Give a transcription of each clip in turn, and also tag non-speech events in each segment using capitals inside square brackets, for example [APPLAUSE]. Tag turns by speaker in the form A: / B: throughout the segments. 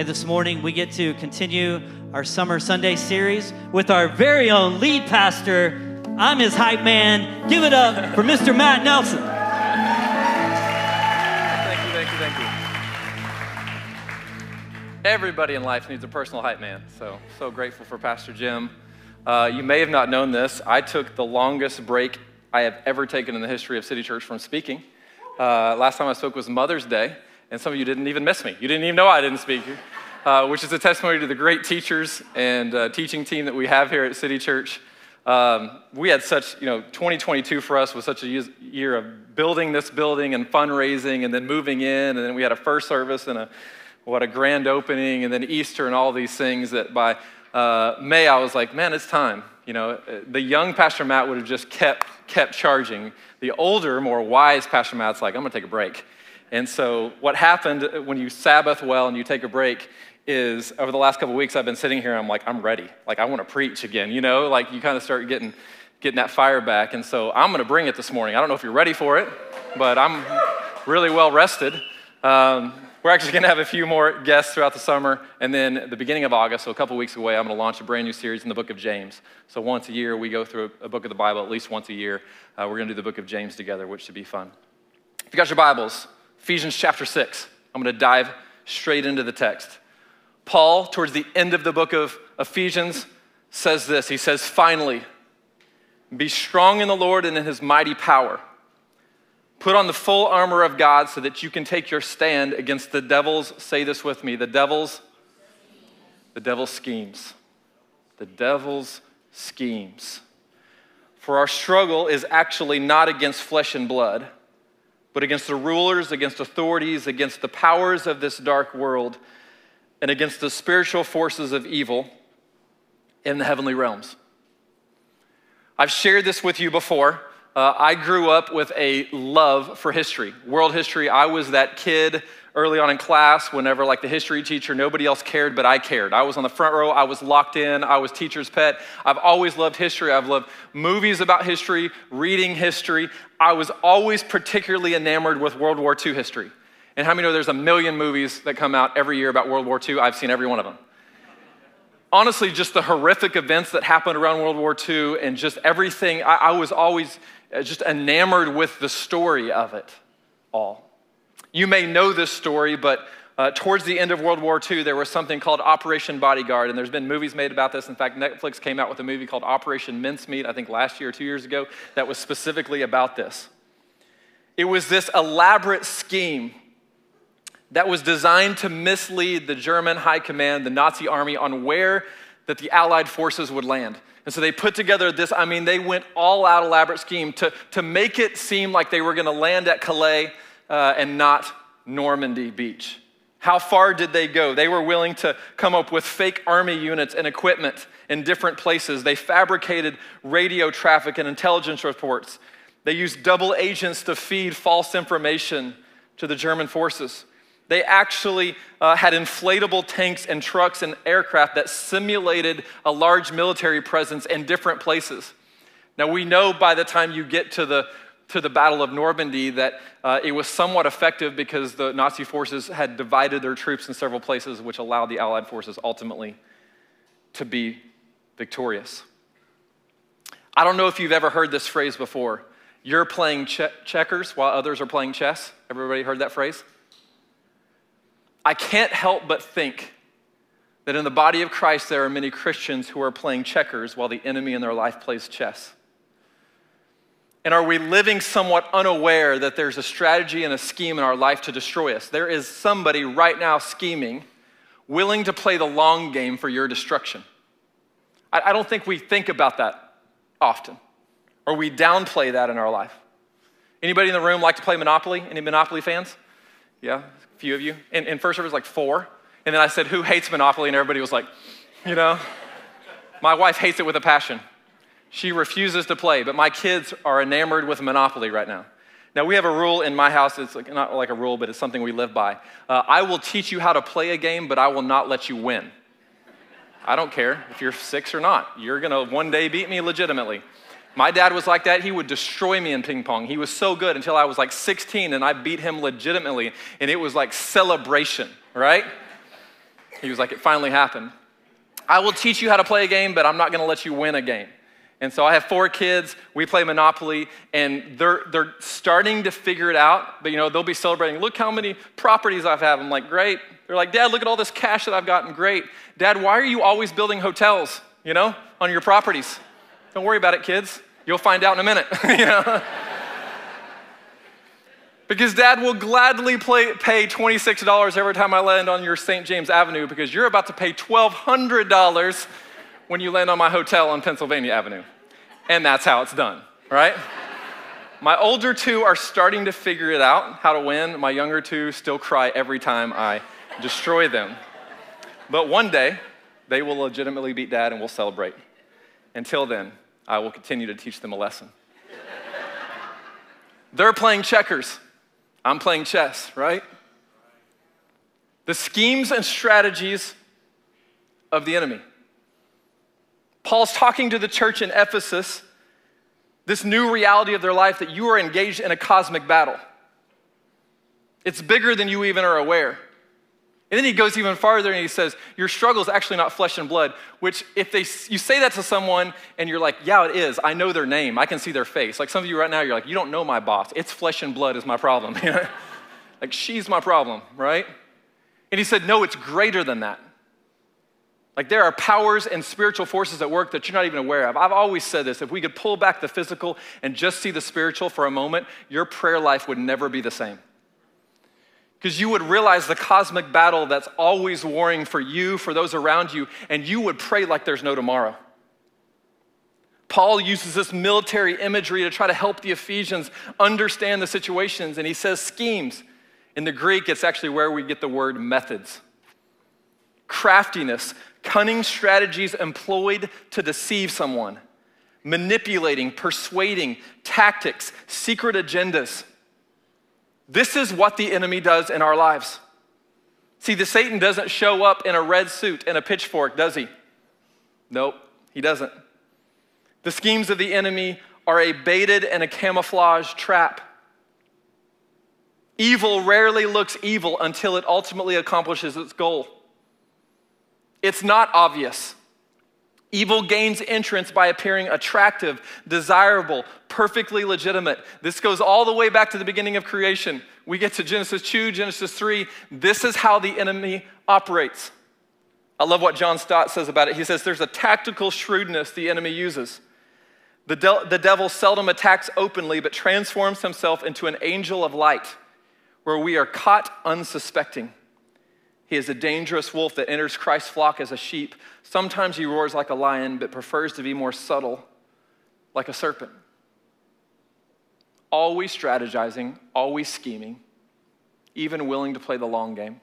A: And this morning we get to continue our Summer Sunday series with our very own lead pastor. I'm his hype man. Give it up for Mr. Matt Nelson.
B: Thank you, thank you, thank you. Everybody in life needs a personal hype man, so so grateful for Pastor Jim. Uh, you may have not known this. I took the longest break I have ever taken in the history of City Church from speaking. Uh, last time I spoke was Mother's Day, and some of you didn't even miss me. You didn't even know I didn't speak, uh, which is a testimony to the great teachers and uh, teaching team that we have here at City Church. Um, we had such, you know, 2022 for us was such a year of building this building and fundraising and then moving in, and then we had a first service and a what a grand opening, and then Easter and all these things that by uh, May I was like, man, it's time. You know, the young Pastor Matt would have just kept kept charging. The older, more wise Pastor Matt's like, I'm going to take a break. And so, what happened when you Sabbath well and you take a break is over the last couple weeks, I've been sitting here and I'm like, I'm ready. Like, I want to preach again. You know, like you kind of start getting, getting that fire back. And so, I'm going to bring it this morning. I don't know if you're ready for it, but I'm really well rested. Um, we're actually going to have a few more guests throughout the summer. And then the beginning of August, so a couple weeks away, I'm going to launch a brand new series in the book of James. So once a year, we go through a book of the Bible, at least once a year. Uh, we're going to do the book of James together, which should be fun. If you got your Bibles, Ephesians chapter 6, I'm going to dive straight into the text. Paul, towards the end of the book of Ephesians, says this He says, Finally, be strong in the Lord and in his mighty power. Put on the full armor of God so that you can take your stand against the devil's, say this with me, the devil's, the devil's schemes. The devil's schemes. For our struggle is actually not against flesh and blood, but against the rulers, against authorities, against the powers of this dark world, and against the spiritual forces of evil in the heavenly realms. I've shared this with you before. Uh, I grew up with a love for history, world history. I was that kid early on in class whenever, like the history teacher, nobody else cared, but I cared. I was on the front row, I was locked in, I was teacher's pet. I've always loved history. I've loved movies about history, reading history. I was always particularly enamored with World War II history. And how many know there's a million movies that come out every year about World War II? I've seen every one of them honestly, just the horrific events that happened around World War II and just everything, I, I, was always uh, just enamored with the story of it all. You may know this story, but uh, towards the end of World War II, there was something called Operation Bodyguard, and there's been movies made about this. In fact, Netflix came out with a movie called Operation Mincemeat, I think last year or two years ago, that was specifically about this. It was this elaborate scheme that was designed to mislead the German high command, the Nazi army, on where that the Allied forces would land. And so they put together this, I mean, they went all out elaborate scheme to, to make it seem like they were going to land at Calais uh, and not Normandy Beach. How far did they go? They were willing to come up with fake army units and equipment in different places. They fabricated radio traffic and intelligence reports. They used double agents to feed false information to the German forces. They actually uh, had inflatable tanks and trucks and aircraft that simulated a large military presence in different places. Now, we know by the time you get to the, to the Battle of Normandy that uh, it was somewhat effective because the Nazi forces had divided their troops in several places, which allowed the Allied forces ultimately to be victorious. I don't know if you've ever heard this phrase before. You're playing che- checkers while others are playing chess. Everybody heard that phrase? I can't help but think that in the body of Christ, there are many Christians who are playing checkers while the enemy in their life plays chess. And are we living somewhat unaware that there's a strategy and a scheme in our life to destroy us? There is somebody right now scheming, willing to play the long game for your destruction. I, I don't think we think about that often, or we downplay that in our life. Anybody in the room like to play Monopoly? Any Monopoly fans? Yeah, a few of you. In, in first service, like four. And then I said, Who hates Monopoly? And everybody was like, You know, my wife hates it with a passion. She refuses to play, but my kids are enamored with Monopoly right now. Now, we have a rule in my house. It's like, not like a rule, but it's something we live by. Uh, I will teach you how to play a game, but I will not let you win. I don't care if you're six or not. You're going to one day beat me legitimately. My dad was like that. He would destroy me in ping pong. He was so good until I was like 16 and I beat him legitimately. And it was like celebration, right? He was like, It finally happened. I will teach you how to play a game, but I'm not going to let you win a game. And so I have four kids. We play Monopoly, and they're, they're starting to figure it out. But you know, they'll be celebrating. Look how many properties I've had. I'm like, great. They're like, Dad, look at all this cash that I've gotten. Great. Dad, why are you always building hotels? You know, on your properties. Don't worry about it, kids. You'll find out in a minute. [LAUGHS] you know. [LAUGHS] Because dad will gladly play, pay $26 every time I land on your St. James Avenue because you're about to pay $1,200 when you land on my hotel on Pennsylvania Avenue. And that's how it's done, right? my older two are starting to figure it out how to win. My younger two still cry every time I destroy them. But one day, they will legitimately beat dad and we'll celebrate. Until then, I will continue to teach them a lesson. They're playing checkers. I'm playing chess, right? The schemes and strategies of the enemy. Paul's talking to the church in Ephesus, this new reality of their life that you are engaged in a cosmic battle. It's bigger than you even are aware. And then he goes even farther and he says, Your struggle is actually not flesh and blood, which, if they, you say that to someone and you're like, Yeah, it is. I know their name. I can see their face. Like some of you right now, you're like, You don't know my boss. It's flesh and blood is my problem. [LAUGHS] like, she's my problem, right? And he said, No, it's greater than that. Like, there are powers and spiritual forces at work that you're not even aware of. I've always said this if we could pull back the physical and just see the spiritual for a moment, your prayer life would never be the same because you would realize the cosmic battle that's always warring for you, for those around you, and you would pray like there's no tomorrow. Paul uses this military imagery to try to help the Ephesians understand the situations, and he says schemes. In the Greek, it's actually where we get the word methods. Craftiness, cunning strategies employed to deceive someone, manipulating, persuading, tactics, secret agendas. This is what the enemy does in our lives. See, the Satan doesn't show up in a red suit and a pitchfork, does he? Nope, he doesn't. The schemes of the enemy are a baited and a camouflage trap. Evil rarely looks evil until it ultimately accomplishes its goal. It's not obvious. Evil gains entrance by appearing attractive, desirable, perfectly legitimate. This goes all the way back to the beginning of creation. We get to Genesis 2, Genesis 3. This is how the enemy operates. I love what John Stott says about it. He says there's a tactical shrewdness the enemy uses. The, de- the devil seldom attacks openly, but transforms himself into an angel of light where we are caught unsuspecting. He is a dangerous wolf that enters Christ's flock as a sheep. Sometimes he roars like a lion, but prefers to be more subtle, like a serpent. Always strategizing, always scheming, even willing to play the long game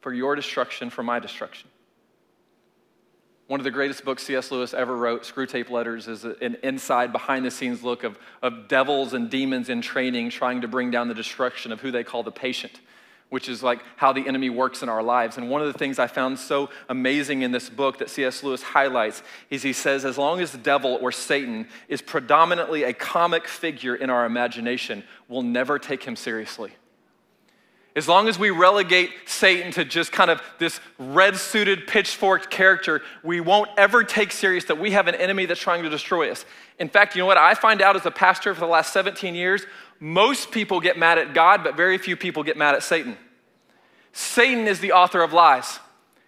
B: for your destruction, for my destruction. One of the greatest books C.S. Lewis ever wrote, Screwtape Letters, is an inside, behind the scenes look of, of devils and demons in training trying to bring down the destruction of who they call the patient which is like how the enemy works in our lives. And one of the things I found so amazing in this book that C.S. Lewis highlights is he says, as long as the devil or Satan is predominantly a comic figure in our imagination, we'll never take him seriously. As long as we relegate Satan to just kind of this red suited, pitchforked character, we won't ever take serious that we have an enemy that's trying to destroy us. In fact, you know what I find out as a pastor for the last 17 years? Most people get mad at God, but very few people get mad at Satan. Satan is the author of lies.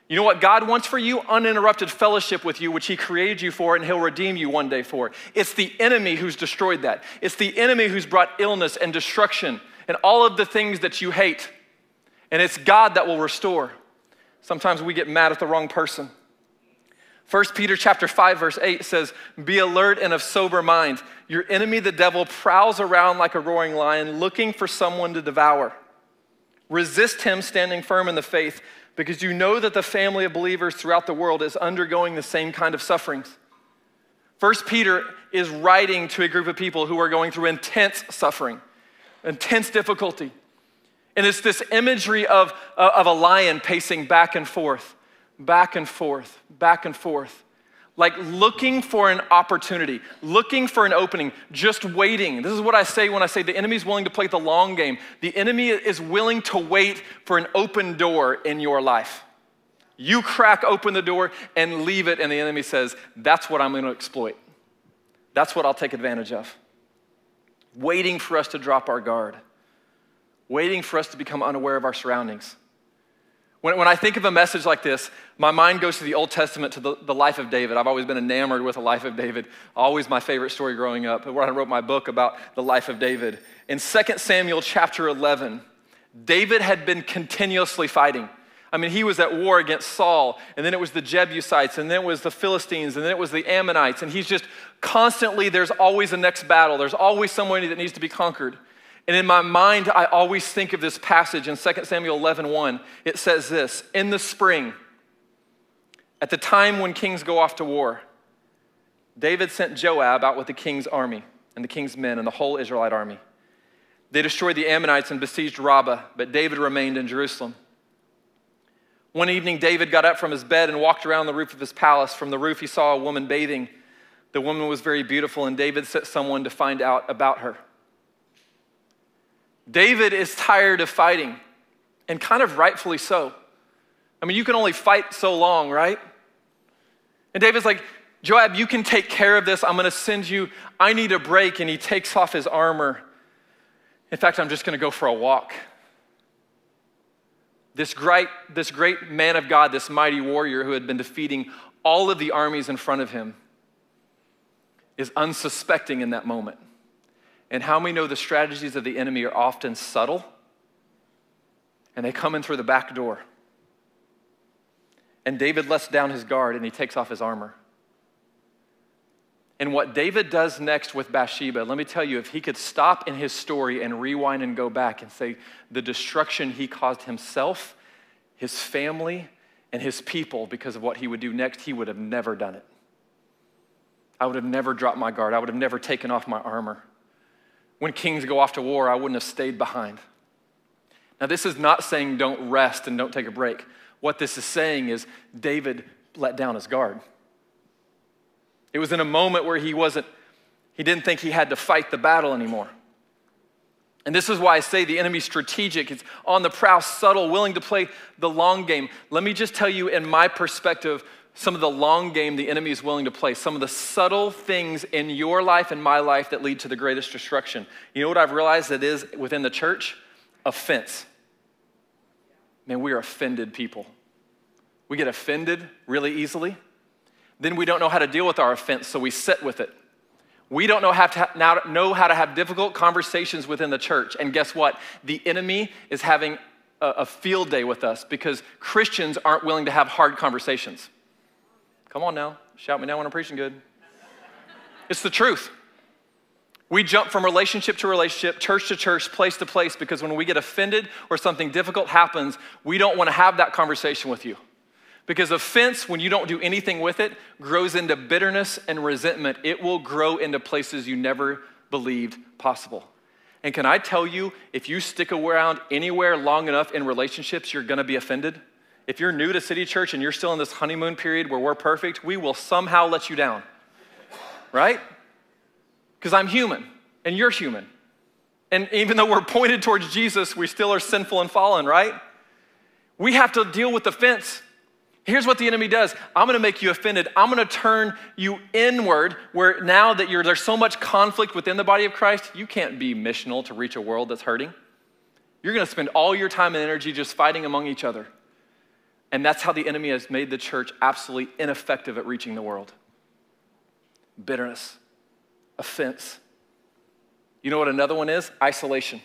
B: You know what God wants for you? Uninterrupted fellowship with you, which He created you for, and He'll redeem you one day for. It's the enemy who's destroyed that. It's the enemy who's brought illness and destruction and all of the things that you hate. And it's God that will restore. Sometimes we get mad at the wrong person. 1 Peter chapter 5 verse 8 says, "Be alert and of sober mind. Your enemy the devil prowls around like a roaring lion looking for someone to devour. Resist him standing firm in the faith because you know that the family of believers throughout the world is undergoing the same kind of sufferings." First Peter is writing to a group of people who are going through intense suffering, intense difficulty. And it's this imagery of, uh, of a lion pacing back and forth back and forth, back and forth, like looking for an opportunity, looking for an opening, just waiting. This is what I say when I say the enemy is willing to play the long game. The enemy is willing to wait for an open door in your life. You crack open the door and leave it, and the enemy says, That's what I'm going to exploit. That's what I'll take advantage of. Waiting for us to drop our guard, waiting for us to become unaware of our surroundings. When, when I think of a message like this, my mind goes to the Old Testament, to the, the life of David. I've always been enamored with the life of David. Always my favorite story growing up, where I wrote my book about the life of David. In 2 Samuel chapter 11, David had been continuously fighting. I mean, he was at war against Saul, and then it was the Jebusites, and then it was the Philistines, and then it was the Ammonites, and he's just constantly, there's always a next battle. There's always someone that needs to be conquered. And in my mind, I always think of this passage in 2 Samuel 11 1. It says this In the spring, at the time when kings go off to war, David sent Joab out with the king's army and the king's men and the whole Israelite army. They destroyed the Ammonites and besieged Rabbah, but David remained in Jerusalem. One evening, David got up from his bed and walked around the roof of his palace. From the roof, he saw a woman bathing. The woman was very beautiful, and David sent someone to find out about her. David is tired of fighting, and kind of rightfully so. I mean, you can only fight so long, right? And David's like, Joab, you can take care of this. I'm going to send you, I need a break. And he takes off his armor. In fact, I'm just going to go for a walk. This great, this great man of God, this mighty warrior who had been defeating all of the armies in front of him, is unsuspecting in that moment. And how many know the strategies of the enemy are often subtle and they come in through the back door? And David lets down his guard and he takes off his armor. And what David does next with Bathsheba, let me tell you, if he could stop in his story and rewind and go back and say the destruction he caused himself, his family, and his people because of what he would do next, he would have never done it. I would have never dropped my guard. I would have never taken off my armor when kings go off to war, I wouldn't have stayed behind. Now, this is not saying don't rest and don't take a break. What this is saying is David let down his guard. It was in a moment where he wasn't, he didn't think he had to fight the battle anymore. And this is why I say the enemy's strategic. It's on the prowl, subtle, willing to play the long game. Let me just tell you, in my perspective, some of the long game the enemy is willing to play, some of the subtle things in your life and my life that lead to the greatest destruction. You know what I've realized that is within the church? Offense. Man, we are offended people. We get offended really easily. Then we don't know how to deal with our offense, so we sit with it. We don't know how, to, now know how to have difficult conversations within the church. And guess what? The enemy is having a, a field day with us because Christians aren't willing to have hard conversations. Come on now, shout me now when I'm preaching good. It's the truth. We jump from relationship to relationship, church to church, place to place, because when we get offended or something difficult happens, we don't want to have that conversation with you. Because offense, when you don't do anything with it, grows into bitterness and resentment. It will grow into places you never believed possible. And can I tell you, if you stick around anywhere long enough in relationships, you're gonna be offended? If you're new to City Church and you're still in this honeymoon period where we're perfect, we will somehow let you down. Right? Because I'm human and you're human. And even though we're pointed towards Jesus, we still are sinful and fallen, right? We have to deal with offense. Here's what the enemy does I'm gonna make you offended. I'm gonna turn you inward, where now that there's so much conflict within the body of Christ, you can't be missional to reach a world that's hurting. You're gonna spend all your time and energy just fighting among each other. And that's how the enemy has made the church absolutely ineffective at reaching the world bitterness, offense. You know what another one is? Isolation.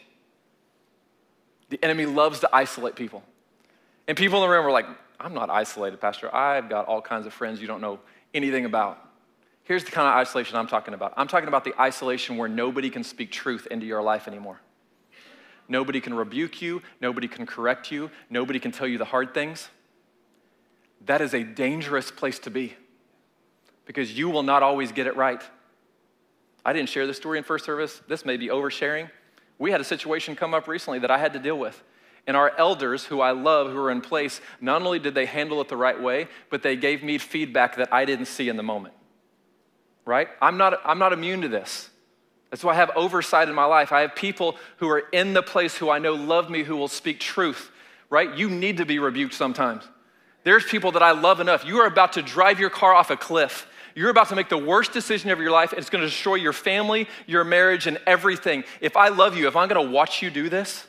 B: The enemy loves to isolate people. And people in the room are like, I'm not isolated, Pastor. I've got all kinds of friends you don't know anything about. Here's the kind of isolation I'm talking about I'm talking about the isolation where nobody can speak truth into your life anymore. Nobody can rebuke you, nobody can correct you, nobody can tell you the hard things that is a dangerous place to be because you will not always get it right. I didn't share this story in first service. This may be oversharing. We had a situation come up recently that I had to deal with. And our elders, who I love, who are in place, not only did they handle it the right way, but they gave me feedback that I didn't see in the moment. Right? I'm not, I'm not immune to this. That's why I have oversight in my life. I have people who are in the place who I know love me, who will speak truth. Right? You need to be rebuked sometimes. There's people that I love enough. You are about to drive your car off a cliff. You're about to make the worst decision of your life, and it's going to destroy your family, your marriage, and everything. If I love you, if I'm going to watch you do this,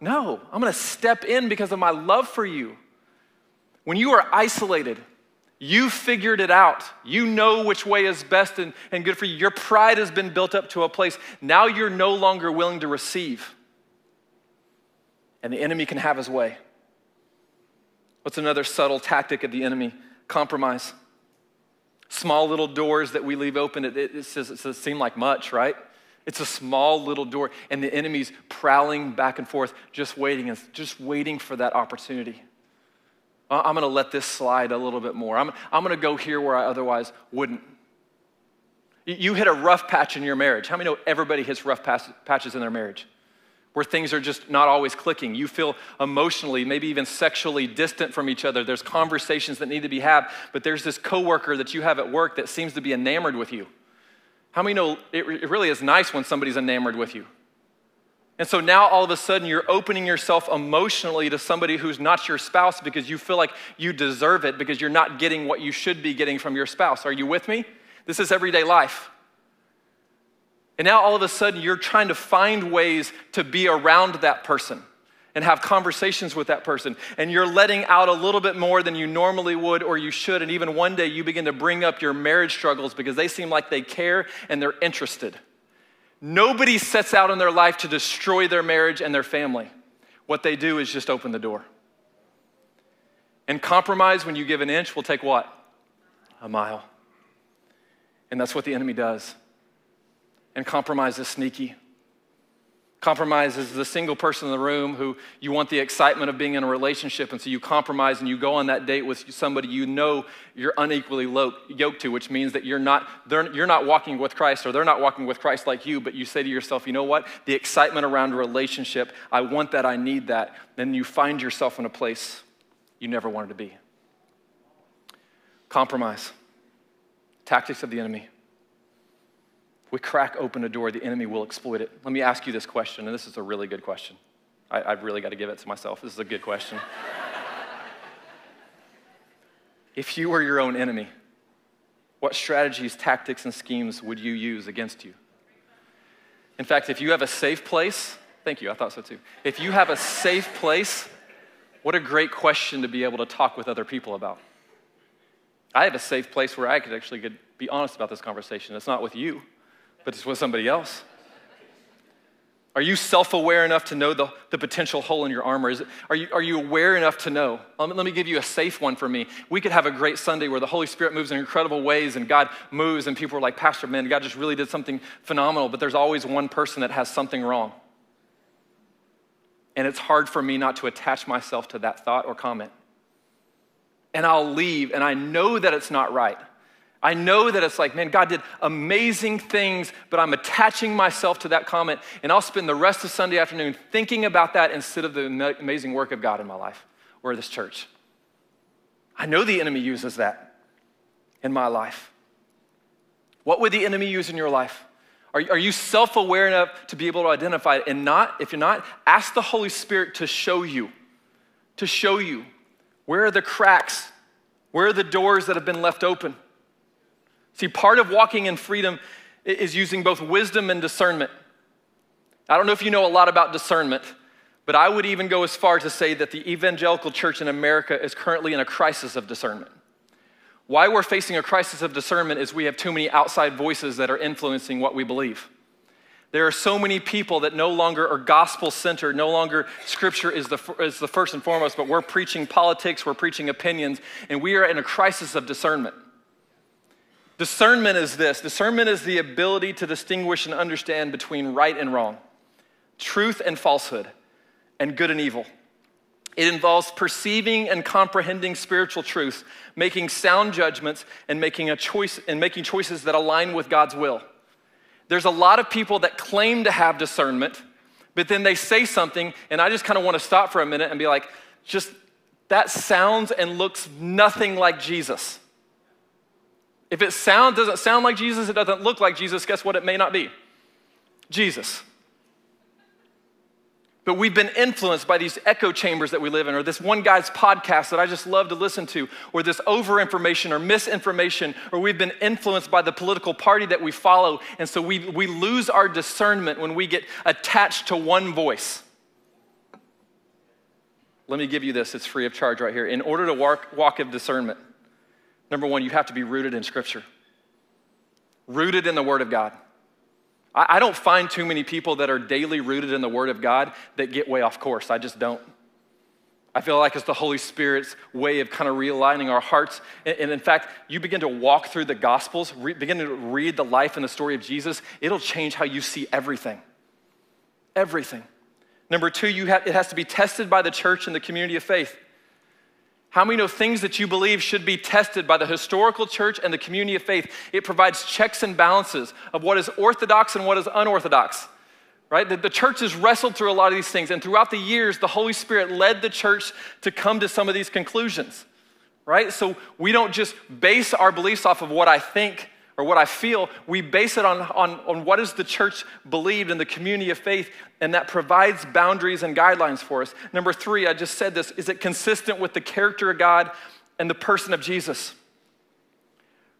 B: no, I'm going to step in because of my love for you. When you are isolated, you figured it out. You know which way is best and, and good for you. Your pride has been built up to a place. Now you're no longer willing to receive. And the enemy can have his way. What's another subtle tactic of the enemy? Compromise. Small little doors that we leave open, it, it, it, says, it says seem like much, right? It's a small little door, and the enemy's prowling back and forth, just waiting just waiting for that opportunity. I'm going to let this slide a little bit more. I'm, I'm going to go here where I otherwise wouldn't. You hit a rough patch in your marriage. How many know everybody hits rough patches in their marriage? Where things are just not always clicking. You feel emotionally, maybe even sexually distant from each other. There's conversations that need to be had, but there's this coworker that you have at work that seems to be enamored with you. How many know it, it really is nice when somebody's enamored with you? And so now all of a sudden you're opening yourself emotionally to somebody who's not your spouse because you feel like you deserve it because you're not getting what you should be getting from your spouse. Are you with me? This is everyday life. And now all of a sudden you're trying to find ways to be around that person and have conversations with that person. And you're letting out a little bit more than you normally would or you should. And even one day you begin to bring up your marriage struggles because they seem like they care and they're interested. Nobody sets out in their life to destroy their marriage and their family. What they do is just open the door. And compromise, when you give an inch, will take what? A mile. And that's what the enemy does. And compromise is sneaky. Compromise is the single person in the room who you want the excitement of being in a relationship, and so you compromise and you go on that date with somebody you know you're unequally yoked to, which means that you're not, you're not walking with Christ or they're not walking with Christ like you, but you say to yourself, you know what? The excitement around a relationship, I want that, I need that. Then you find yourself in a place you never wanted to be. Compromise. Tactics of the enemy we crack open a door, the enemy will exploit it. Let me ask you this question, and this is a really good question. I, have really got to give it to myself. This is a good question. [LAUGHS] if you were your own enemy, what strategies, tactics, and schemes would you use against you? In fact, if you have a safe place, thank you, I thought so too. If you have a safe place, what a great question to be able to talk with other people about. I have a safe place where I could actually be honest about this conversation. It's not with you but it's with somebody else. Are you self aware enough to know the, the potential hole in your armor? It, are, you, are you aware enough to know? Let me, let me give you a safe one for me. We could have a great Sunday where the Holy Spirit moves in incredible ways and God moves, and people are like, Pastor, man, God just really did something phenomenal, but there's always one person that has something wrong. And it's hard for me not to attach myself to that thought or comment. And I'll leave, and I know that it's not right. I know that it's like, man, God did amazing things, but I'm attaching myself to that comment, and I'll spend the rest of Sunday afternoon thinking about that instead of the amazing work of God in my life or this church. I know the enemy uses that in my life. What would the enemy use in your life? Are, are you self aware enough to be able to identify it? And not, if you're not, ask the Holy Spirit to show you, to show you where are the cracks, where are the doors that have been left open. See, part of walking in freedom is using both wisdom and discernment. I don't know if you know a lot about discernment, but I would even go as far to say that the evangelical church in America is currently in a crisis of discernment. Why we're facing a crisis of discernment is we have too many outside voices that are influencing what we believe. There are so many people that no longer are gospel centered, no longer scripture is the, is the first and foremost, but we're preaching politics, we're preaching opinions, and we are in a crisis of discernment. Discernment is this discernment is the ability to distinguish and understand between right and wrong, truth and falsehood, and good and evil. It involves perceiving and comprehending spiritual truth, making sound judgments, and making, a choice, and making choices that align with God's will. There's a lot of people that claim to have discernment, But then they say something, and I just kind of want to stop for a minute and be like, just that sounds and looks nothing like Jesus. If it sound, doesn't sound like Jesus, it doesn't look like Jesus, guess what? It may not be Jesus. But we've been influenced by these echo chambers that we live in, or this one guy's podcast that I just love to listen to, or this over information or misinformation, or we've been influenced by the political party that we follow. And so we, we lose our discernment when we get attached to one voice. Let me give you this, it's free of charge right here. In order to walk, walk of discernment, number one, you have to be rooted in Scripture, rooted in the Word of God. I, I don't find too many people that are daily rooted in the Word of God that get way off course. I just don't. I feel like it's the Holy Spirit's way of kind of realigning our hearts. And, in fact, you begin to walk through the Gospels, re- begin to read the life and the story of Jesus, it'll change how you see everything. Everything. Number two, you have, it has to be tested by the church and the community of faith. How many know things that you believe should be tested by the historical church and the community of faith? It provides checks and balances of what is orthodox and what is unorthodox. Right? The, the church has wrestled through a lot of these things, and throughout the years, the Holy Spirit led the church to come to some of these conclusions. Right? So we don't just base our beliefs off of what I think or what I feel, we base it on, on, on what is the church believed in the community of faith, and that provides boundaries and guidelines for us. Number three, I just said this, is it consistent with the character of God and the person of Jesus?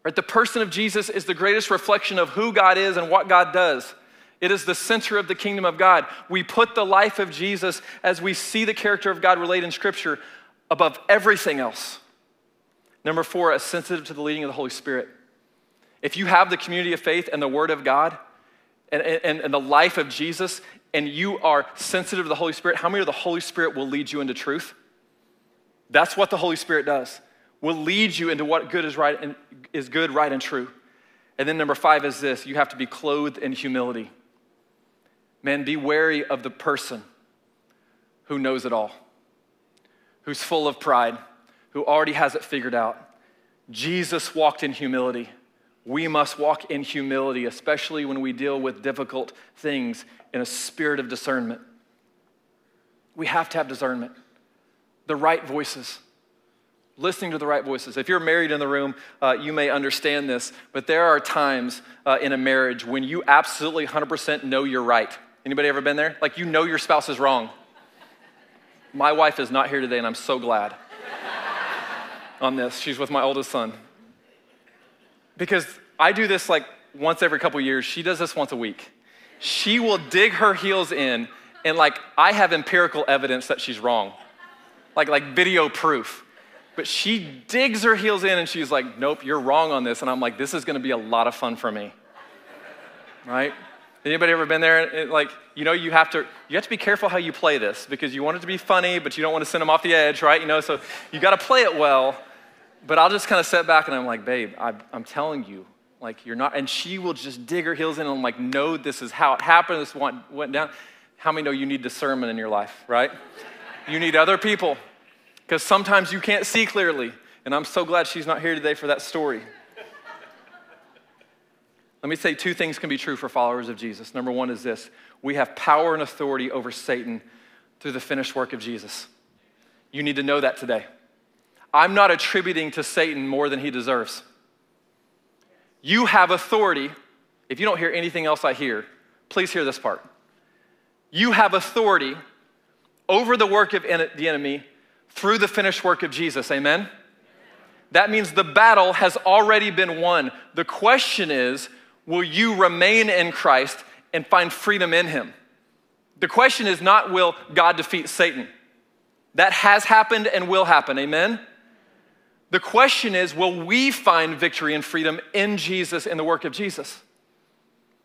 B: Right, the person of Jesus is the greatest reflection of who God is and what God does. It is the center of the kingdom of God. We put the life of Jesus as we see the character of God relate in Scripture above everything else. Number four, a sensitive to the leading of the Holy Spirit. If you have the community of faith and the Word of God and, and, and the life of Jesus, and you are sensitive to the Holy Spirit, how many of the Holy Spirit will lead you into truth? That's what the Holy Spirit does. Will lead you into what good is right and is good, right, and true. And then number five is this: you have to be clothed in humility. Man, be wary of the person who knows it all, who's full of pride, who already has it figured out. Jesus walked in humility. We must walk in humility, especially when we deal with difficult things in a spirit of discernment. We have to have discernment, the right voices, listening to the right voices. If you're married in the room, uh, you may understand this, but there are times uh, in a marriage when you absolutely 100% know you're right. Anybody ever been there? Like you know your spouse is wrong. My wife is not here today, and I'm so glad [LAUGHS] on this. She's with my oldest son because I do this like once every couple years. She does this once a week. She will dig her heels in, and like I have empirical evidence that she's wrong, like like video proof. But she digs her heels in and she's like, "Nope, you're wrong on this." And I'm like, "This is going to be a lot of fun for me." Right? Anybody ever been there? Like, you know, you have to you have to be careful how you play this because you want it to be funny, but you don't want to send them off the edge, right? You know, so you got to play it well but I'll just kind of sit back and I'm like, babe, I, am telling you, like, you're not, and she will just dig her heels in and I'm like, no, this is how it happened, this went, went down. How many know you need discernment in your life, right? you need other people, because sometimes you can't see clearly. And I'm so glad she's not here today for that story. Let me say two things can be true for followers of Jesus. Number one is this we have power and authority over Satan through the finished work of Jesus. You need to know that today. I'm not attributing to Satan more than he deserves. You have authority. If you don't hear anything else I hear, please hear this part. You have authority over the work of the enemy through the finished work of Jesus. Amen? That means the battle has already been won. The question is will you remain in Christ and find freedom in Him? The question is not will God defeat Satan? That has happened and will happen. Amen? The question is will we find victory and freedom in Jesus, in the work of Jesus?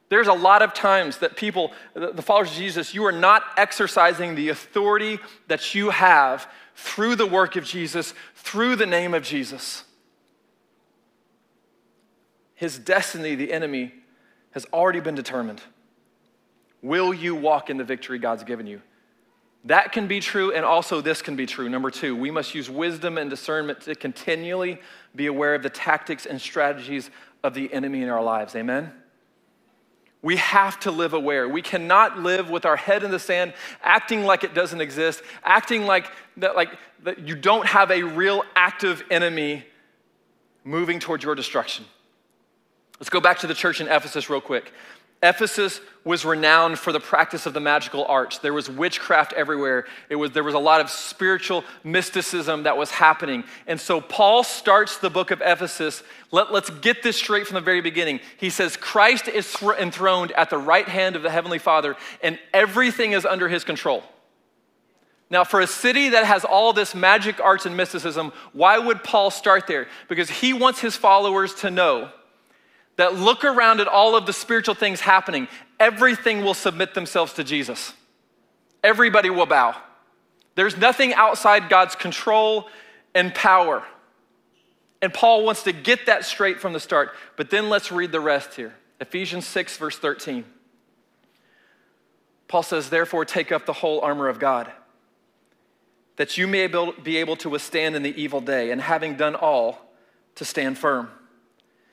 B: There's a lot of times that people, the followers of Jesus, you are not exercising the authority that you have through the work of Jesus, through the name of Jesus. His destiny, the enemy, has already been determined. Will you walk in the victory God's given you? That can be true, and also this can be true. Number two, we must use wisdom and discernment to continually be aware of the tactics and strategies of the enemy in our lives. Amen? We have to live aware. We cannot live with our head in the sand, acting like it doesn't exist, acting like that, like that you don't have a real active enemy moving towards your destruction. Let's go back to the church in Ephesus real quick. Ephesus was renowned for the practice of the magical arts. There was witchcraft everywhere. It was, there was a lot of spiritual mysticism that was happening. And so Paul starts the book of Ephesus. Let, let's get this straight from the very beginning. He says, Christ is enthroned at the right hand of the Heavenly Father, and everything is under his control. Now, for a city that has all this magic arts and mysticism, why would Paul start there? Because he wants his followers to know that look around at all of the spiritual things happening, everything will submit themselves to Jesus. Everybody will bow. There's nothing outside God's control and power. And Paul wants to get that straight from the start. But then let's read the rest here Ephesians 6, verse 13. Paul says, Therefore, take up the whole armor of God, that you may be able to withstand in the evil day, and having done all, to stand firm.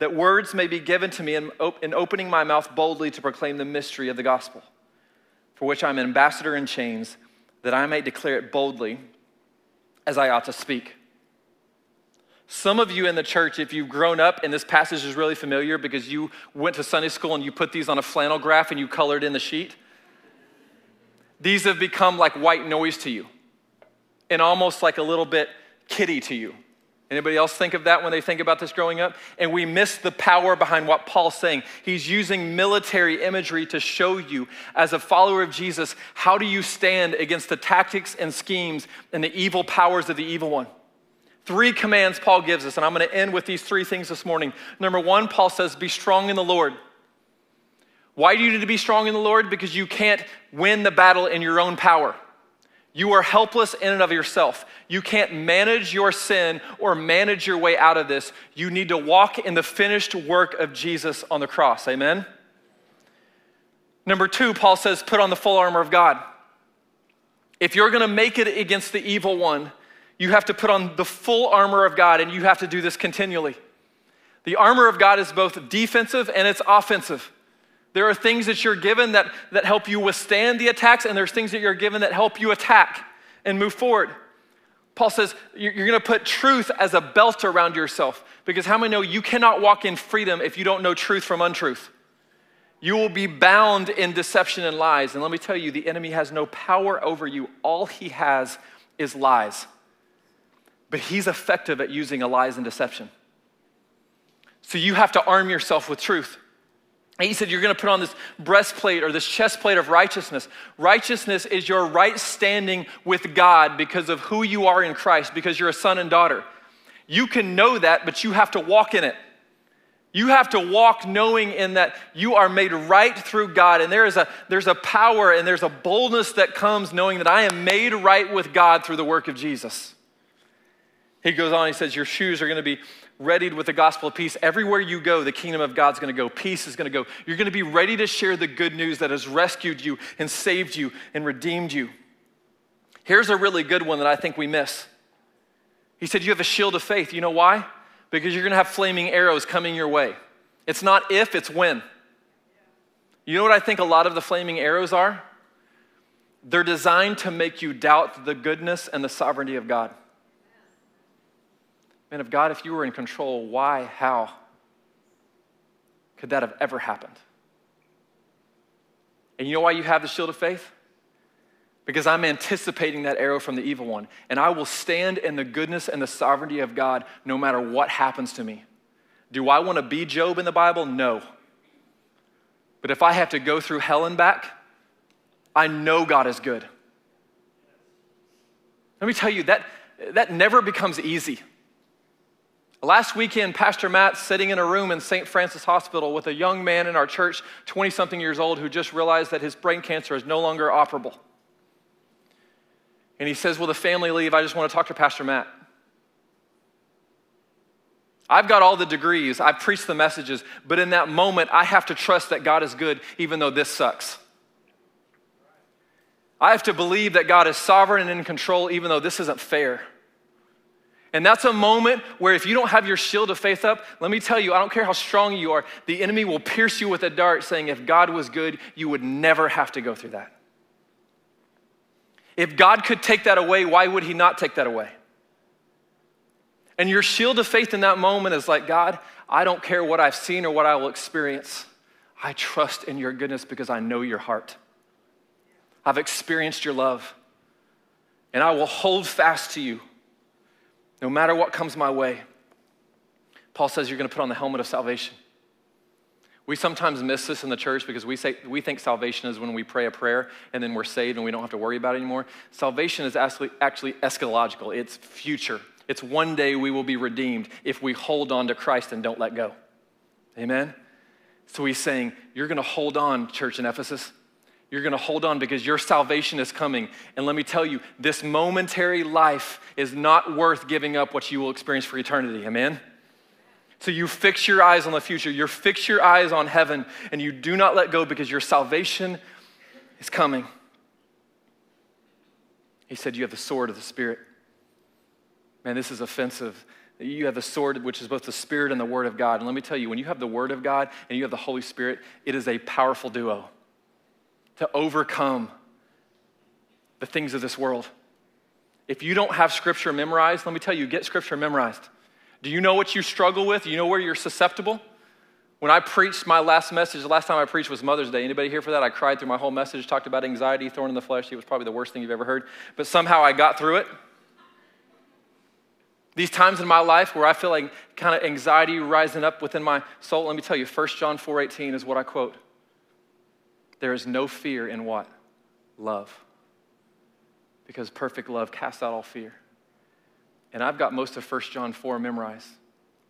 B: that words may be given to me in, op- in opening my mouth boldly to proclaim the mystery of the gospel, for which I'm an ambassador in chains, that I may declare it boldly as I ought to speak. Some of you in the church, if you've grown up and this passage is really familiar because you went to Sunday school and you put these on a flannel graph and you colored in the sheet, these have become like white noise to you and almost like a little bit kitty to you. Anybody else think of that when they think about this growing up? And we miss the power behind what Paul's saying. He's using military imagery to show you, as a follower of Jesus, how do you stand against the tactics and schemes and the evil powers of the evil one. Three commands Paul gives us, and I'm going to end with these three things this morning. Number one, Paul says, Be strong in the Lord. Why do you need to be strong in the Lord? Because you can't win the battle in your own power. You are helpless in and of yourself. You can't manage your sin or manage your way out of this. You need to walk in the finished work of Jesus on the cross. Amen? Number two, Paul says, put on the full armor of God. If you're going to make it against the evil one, you have to put on the full armor of God, and you have to do this continually. The armor of God is both defensive and it's offensive. There are things that you're given that, that help you withstand the attacks, and there's things that you're given that help you attack and move forward. Paul says you're going to put truth as a belt around yourself because how many know you cannot walk in freedom if you don't know truth from untruth? You will be bound in deception and lies. And let me tell you, the enemy has no power over you. All he has is lies. But he's effective at using a lies and deception. So you have to arm yourself with truth. He said, You're going to put on this breastplate or this chest plate of righteousness. Righteousness is your right standing with God because of who you are in Christ, because you're a son and daughter. You can know that, but you have to walk in it. You have to walk knowing in that you are made right through God. And there is a, there's a power and there's a boldness that comes knowing that I am made right with God through the work of Jesus. He goes on, he says, Your shoes are going to be readied with the gospel of peace. Everywhere you go, the kingdom of God's going to go. Peace is going to go. You're going to be ready to share the good news that has rescued you and saved you and redeemed you. Here's a really good one that I think we miss. He said, You have a shield of faith. You know why? Because you're going to have flaming arrows coming your way. It's not if, it's when. You know what I think a lot of the flaming arrows are? They're designed to make you doubt the goodness and the sovereignty of God. Man of God, if you were in control, why, how could that have ever happened? And you know why you have the shield of faith? Because I'm anticipating that arrow from the evil one. And I will stand in the goodness and the sovereignty of God no matter what happens to me. Do I want to be Job in the Bible? No. But if I have to go through hell and back, I know God is good. Let me tell you, that, that never becomes easy. Last weekend, Pastor Matt sitting in a room in St. Francis Hospital with a young man in our church, 20 something years old, who just realized that his brain cancer is no longer operable. And he says, Will the family leave? I just want to talk to Pastor Matt. I've got all the degrees, I've preached the messages, but in that moment, I have to trust that God is good, even though this sucks. I have to believe that God is sovereign and in control, even though this isn't fair. And that's a moment where if you don't have your shield of faith up, let me tell you, I don't care how strong you are, the enemy will pierce you with a dart saying, if God was good, you would never have to go through that. If God could take that away, why would he not take that away? And your shield of faith in that moment is like, God, I don't care what I've seen or what I will experience. I trust in your goodness because I know your heart. I've experienced your love. And I will hold fast to you no matter what comes my way. Paul says you're going to put on the helmet of salvation. We sometimes miss this in the church because we, say, we think salvation is when we pray a prayer and then we're saved and we don't have to worry about it anymore. Salvation is actually, actually eschatological, it's future. It's one day we will be redeemed if we hold on to Christ and don't let go. Amen? So he's saying, You're going to hold on, church in Ephesus. You're going to hold on because your salvation is coming. And let me tell you, this momentary life is not worth giving up what you will experience for eternity. Amen? So you fix your eyes on the future. You fix your eyes on heaven, and you do not let go because your salvation is coming. He said, You have the sword of the Spirit. Man, this is offensive. You have the sword, which is both the Spirit and the Word of God. And let me tell you, when you have the Word of God and you have the Holy Spirit, it is a powerful duo to overcome the things of this world. If you don't have scripture memorized, let me tell you, get scripture memorized. Do you know what you struggle with? Do you know where you're susceptible? When I preached my last message, the last time I preached was Mother's Day. Anybody here for that? I cried through my whole message, talked about anxiety, thorn in the flesh. It was probably the worst thing you've ever heard. But somehow I got through it. These times in my life where I feel like kind of anxiety rising up within my soul, let me tell you, 1 John 4:18 is what I quote. There is no fear in what? Love. Because perfect love casts out all fear. And I've got most of 1 John 4 memorized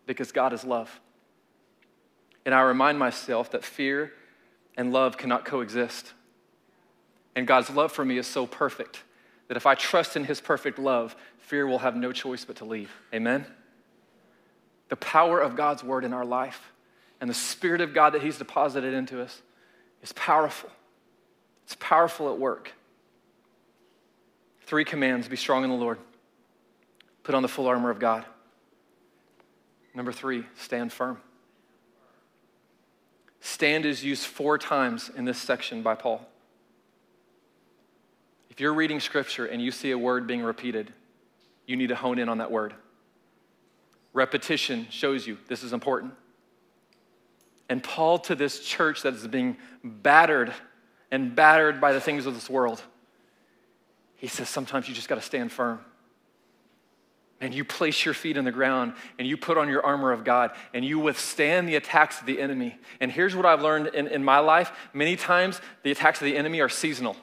B: because God is love. And I remind myself that fear and love cannot coexist. And God's love for me is so perfect that if I trust in His perfect love, fear will have no choice but to leave. Amen? The power of God's word in our life and the Spirit of God that He's deposited into us is powerful. It's powerful at work. Three commands be strong in the Lord, put on the full armor of God. Number three, stand firm. Stand is used four times in this section by Paul. If you're reading scripture and you see a word being repeated, you need to hone in on that word. Repetition shows you this is important. And Paul to this church that is being battered and battered by the things of this world, he says, sometimes you just got to stand firm. And you place your feet in the ground and you put on your armor of God and you withstand the attacks of the enemy. And here's what I've learned in, in my life many times the attacks of the enemy are seasonal.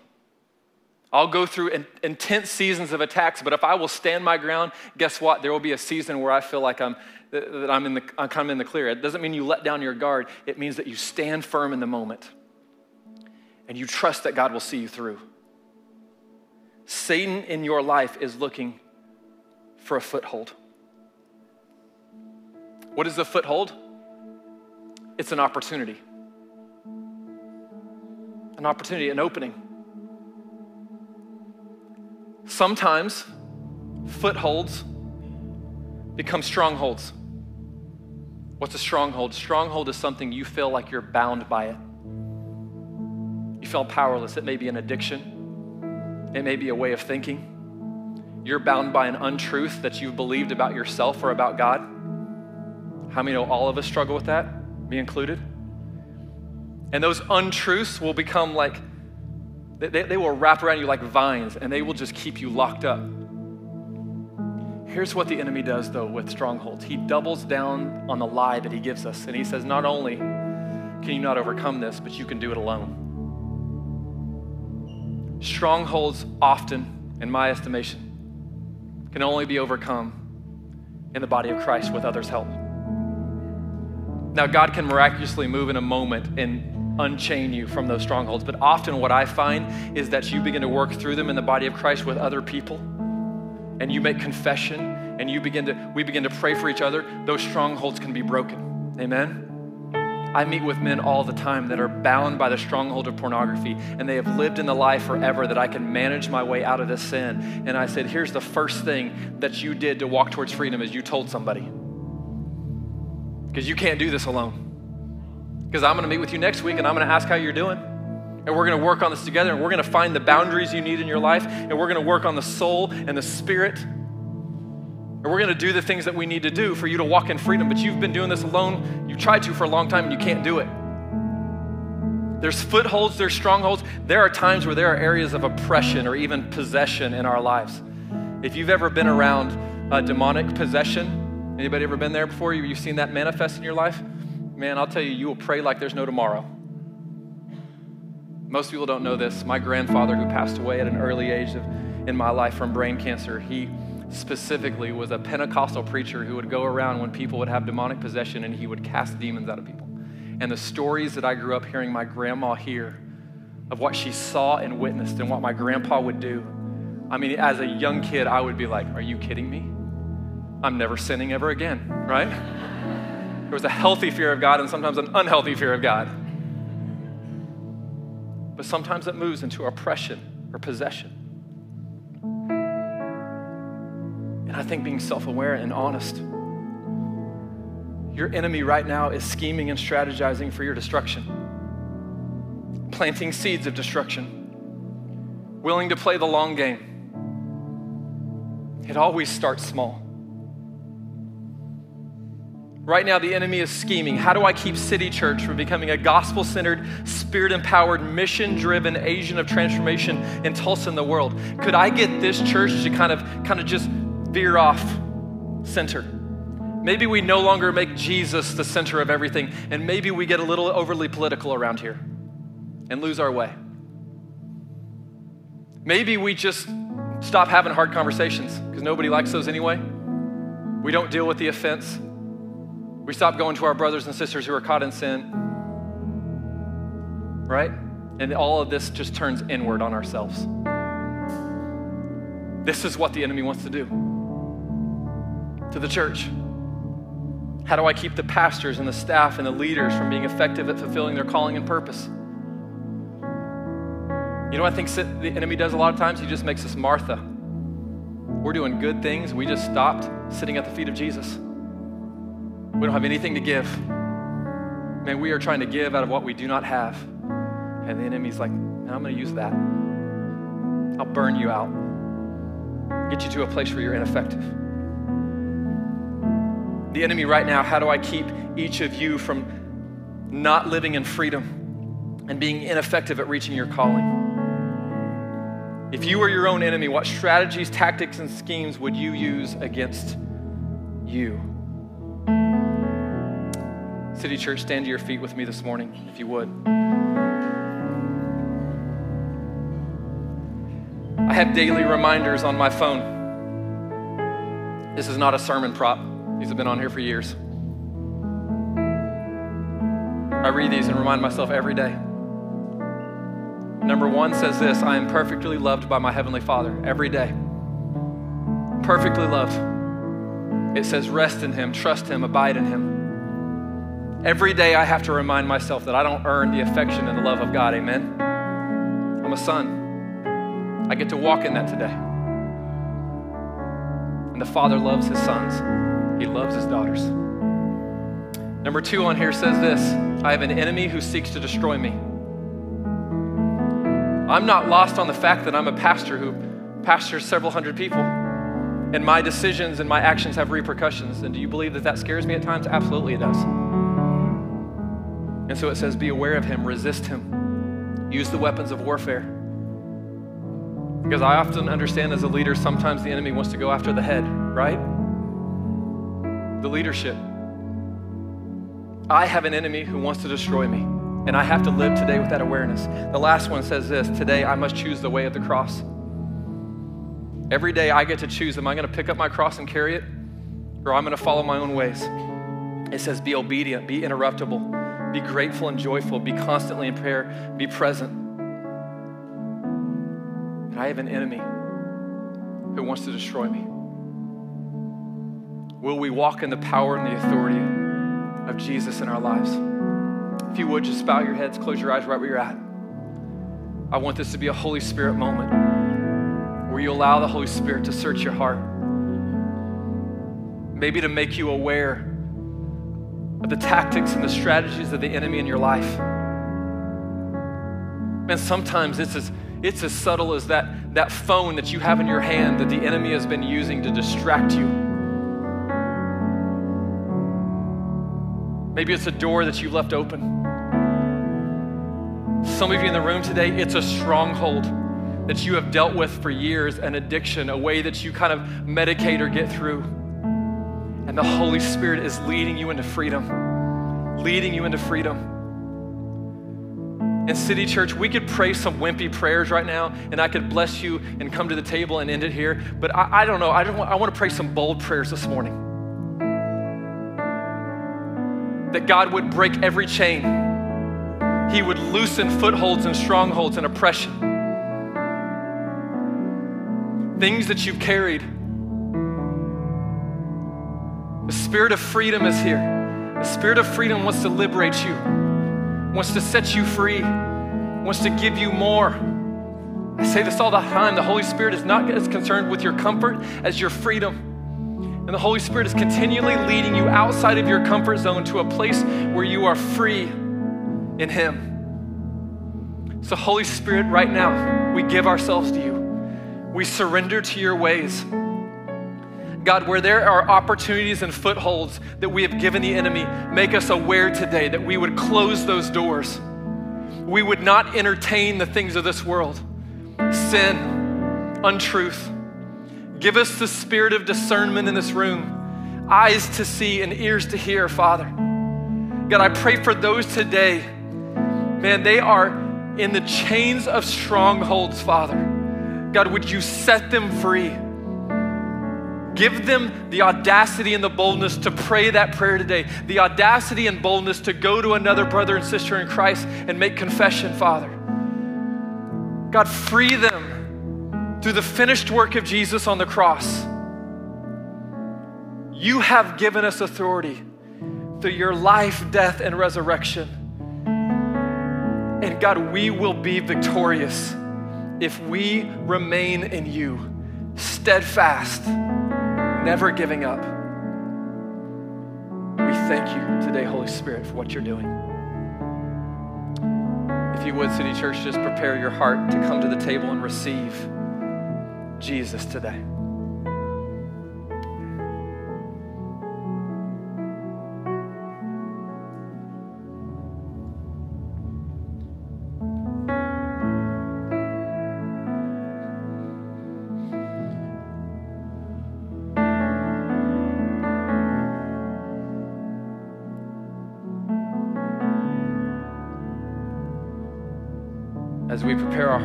B: I'll go through in, intense seasons of attacks, but if I will stand my ground, guess what? There will be a season where I feel like I'm that I'm, in the, I'm kind of in the clear. It doesn't mean you let down your guard, it means that you stand firm in the moment and you trust that God will see you through. Satan in your life is looking for a foothold. What is the foothold? It's an opportunity. An opportunity, an opening. Sometimes footholds become strongholds. What's a stronghold? Stronghold is something you feel like you're bound by it. You feel powerless. It may be an addiction, it may be a way of thinking. You're bound by an untruth that you've believed about yourself or about God. How many know all of us struggle with that, me included? And those untruths will become like, they, they will wrap around you like vines and they will just keep you locked up. Here's what the enemy does, though, with strongholds he doubles down on the lie that he gives us. And he says, Not only can you not overcome this, but you can do it alone. Strongholds often, in my estimation, can only be overcome in the body of Christ with others' help. Now, God can miraculously move in a moment and unchain you from those strongholds, but often what I find is that you begin to work through them in the body of Christ with other people, and you make confession, and you begin to, we begin to pray for each other, those strongholds can be broken. Amen? I meet with men all the time that are bound by the stronghold of pornography and they have lived in the lie forever that I can manage my way out of this sin. And I said, Here's the first thing that you did to walk towards freedom is you told somebody. Because you can't do this alone. Because I'm going to meet with you next week and I'm going to ask how you're doing. And we're going to work on this together and we're going to find the boundaries you need in your life and we're going to work on the soul and the spirit and we're going to do the things that we need to do for you to walk in freedom. But you've been doing this alone. You've tried to for a long time and you can't do it. There's footholds, there's strongholds. There are times where there are areas of oppression or even possession in our lives. If you've ever been around demonic possession, anybody ever been there before? You've seen that manifest in your life? Man, I'll tell you, you will pray like there's no tomorrow. Most people don't know this. My grandfather, who passed away at an early age of, in my life from brain cancer, he specifically was a Pentecostal preacher who would go around when people would have demonic possession and he would cast demons out of people. And the stories that I grew up hearing my grandma hear of what she saw and witnessed and what my grandpa would do. I mean, as a young kid, I would be like, Are you kidding me? I'm never sinning ever again, right? There was a healthy fear of God and sometimes an unhealthy fear of God. But sometimes it moves into oppression or possession. And I think being self aware and honest. Your enemy right now is scheming and strategizing for your destruction, planting seeds of destruction, willing to play the long game. It always starts small. Right now, the enemy is scheming. How do I keep City Church from becoming a gospel centered, spirit empowered, mission driven agent of transformation in Tulsa in the world? Could I get this church to kind of, kind of just veer off center. Maybe we no longer make Jesus the center of everything, and maybe we get a little overly political around here and lose our way. Maybe we just stop having hard conversations because nobody likes those anyway. We don't deal with the offense. We stop going to our brothers and sisters who are caught in sin. Right? And all of this just turns inward on ourselves. This is what the enemy wants to do to the church? How do I keep the pastors and the staff and the leaders from being effective at fulfilling their calling and purpose? You know what I think the enemy does a lot of times? He just makes us Martha. We're doing good things. We just stopped sitting at the feet of Jesus. We don't have anything to give. Man, we are trying to give out of what we do not have. And the enemy's like, I'm going to use that. I'll burn you out, get you to a place where you're ineffective the enemy right now, how do I keep each of you from not living in freedom and being ineffective at reaching your calling? If you were your own enemy, what strategies, tactics, and schemes would you use against you? City Church, stand to your feet with me this morning, if you would. I have daily reminders on my phone. This is not a sermon prop. These have been on here for years. I read these and remind myself every day. Number one says this I am perfectly loved by my Heavenly Father every day. Perfectly loved. It says, rest in Him, trust Him, abide in Him. Every day I have to remind myself that I don't earn the affection and the love of God. Amen. I'm a son. I get to walk in that today. And the Father loves His sons. He loves his daughters. Number two on here says this I have an enemy who seeks to destroy me. I'm not lost on the fact that I'm a pastor who pastors several hundred people. And my decisions and my actions have repercussions. And do you believe that that scares me at times? Absolutely, it does. And so it says, be aware of him, resist him, use the weapons of warfare. Because I often understand as a leader, sometimes the enemy wants to go after the head, right? the leadership. I have an enemy who wants to destroy me, and I have to live today with that awareness. The last one says this Today I must choose the way of the cross. Every day I get to choose am I going to pick up my cross and carry it, or I'm going to follow my own ways. It says, be obedient, be interruptible, be grateful and joyful, be constantly in prayer, be present. And I have an enemy who wants to destroy me. Will we walk in the power and the authority of Jesus in our lives? If you would, just bow your heads, close your eyes right where you're at. I want this to be a Holy Spirit moment where you allow the Holy Spirit to search your heart. Maybe to make you aware of the tactics and the strategies of the enemy in your life. Man, sometimes it's as, it's as subtle as that, that phone that you have in your hand that the enemy has been using to distract you. Maybe it's a door that you left open. Some of you in the room today, it's a stronghold that you have dealt with for years, an addiction, a way that you kind of medicate or get through. And the Holy Spirit is leading you into freedom, leading you into freedom. In City Church, we could pray some wimpy prayers right now, and I could bless you and come to the table and end it here. But I, I don't know. I, don't want, I want to pray some bold prayers this morning. That God would break every chain, He would loosen footholds and strongholds and oppression. Things that you've carried. The spirit of freedom is here. The spirit of freedom wants to liberate you wants to set you free, wants to give you more. I say this all the time the Holy Spirit is not as concerned with your comfort as your freedom. And the Holy Spirit is continually leading you outside of your comfort zone to a place where you are free in Him. So, Holy Spirit, right now, we give ourselves to you. We surrender to your ways. God, where there are opportunities and footholds that we have given the enemy, make us aware today that we would close those doors. We would not entertain the things of this world sin, untruth. Give us the spirit of discernment in this room, eyes to see and ears to hear, Father. God, I pray for those today, man, they are in the chains of strongholds, Father. God, would you set them free? Give them the audacity and the boldness to pray that prayer today, the audacity and boldness to go to another brother and sister in Christ and make confession, Father. God, free them through the finished work of Jesus on the cross. You have given us authority through your life, death, and resurrection. And God, we will be victorious if we remain in you, steadfast never giving up. We thank you today, Holy Spirit, for what you're doing. If you would, City Church, just prepare your heart to come to the table and receive Jesus today.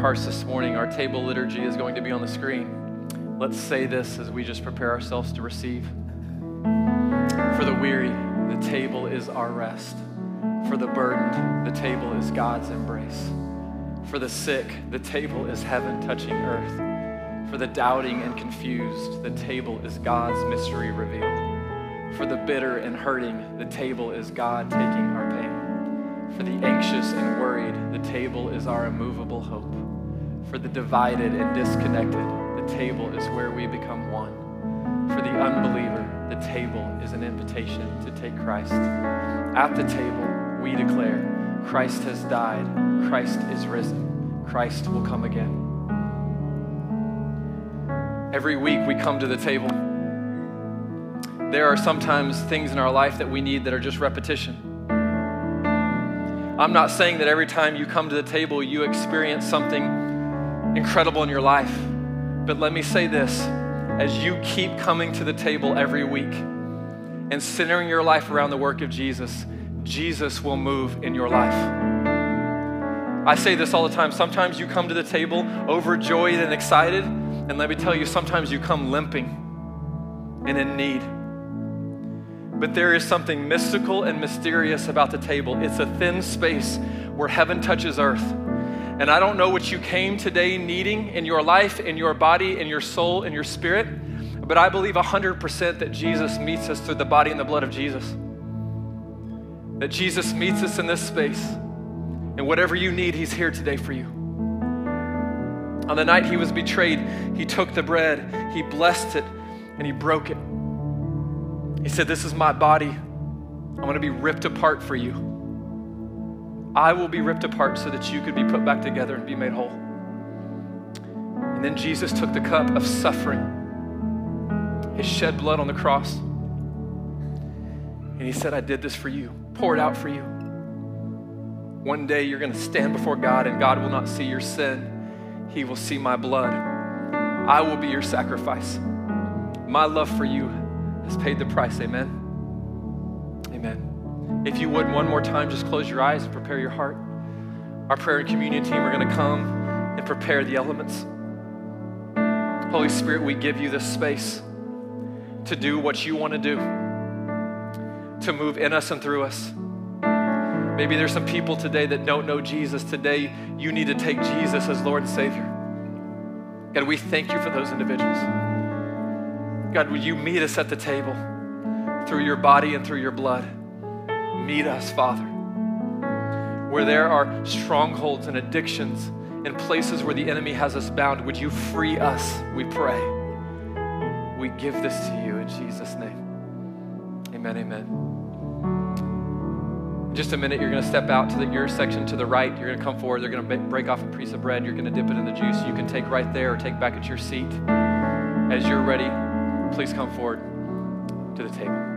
B: Hearts this morning, our table liturgy is going to be on the screen. Let's say this as we just prepare ourselves to receive. For the weary, the table is our rest. For the burdened, the table is God's embrace. For the sick, the table is heaven touching earth. For the doubting and confused, the table is God's mystery revealed. For the bitter and hurting, the table is God taking our pain. For the anxious and worried, the table is our immovable hope. For the divided and disconnected, the table is where we become one. For the unbeliever, the table is an invitation to take Christ. At the table, we declare Christ has died, Christ is risen, Christ will come again. Every week we come to the table. There are sometimes things in our life that we need that are just repetition. I'm not saying that every time you come to the table, you experience something incredible in your life. But let me say this as you keep coming to the table every week and centering your life around the work of Jesus, Jesus will move in your life. I say this all the time. Sometimes you come to the table overjoyed and excited, and let me tell you, sometimes you come limping and in need. But there is something mystical and mysterious about the table. It's a thin space where heaven touches earth. And I don't know what you came today needing in your life, in your body, in your soul, in your spirit, but I believe 100% that Jesus meets us through the body and the blood of Jesus. That Jesus meets us in this space. And whatever you need, He's here today for you. On the night He was betrayed, He took the bread, He blessed it, and He broke it. He said, This is my body. I'm going to be ripped apart for you. I will be ripped apart so that you could be put back together and be made whole. And then Jesus took the cup of suffering, his shed blood on the cross, and he said, I did this for you, pour it out for you. One day you're going to stand before God, and God will not see your sin, He will see my blood. I will be your sacrifice. My love for you has paid the price. Amen. Amen. If you would, one more time, just close your eyes and prepare your heart. Our prayer and communion team are going to come and prepare the elements. Holy Spirit, we give you this space to do what you want to do, to move in us and through us. Maybe there's some people today that don't know Jesus. Today, you need to take Jesus as Lord and Savior. God, we thank you for those individuals. God, would you meet us at the table through your body and through your blood? Meet us, Father. Where there are strongholds and addictions and places where the enemy has us bound, would you free us, we pray. We give this to you in Jesus' name. Amen, amen. In just a minute, you're going to step out to the, your section to the right. You're going to come forward. They're going to break off a piece of bread. You're going to dip it in the juice. You can take right there or take back at your seat. As you're ready, please come forward to the table.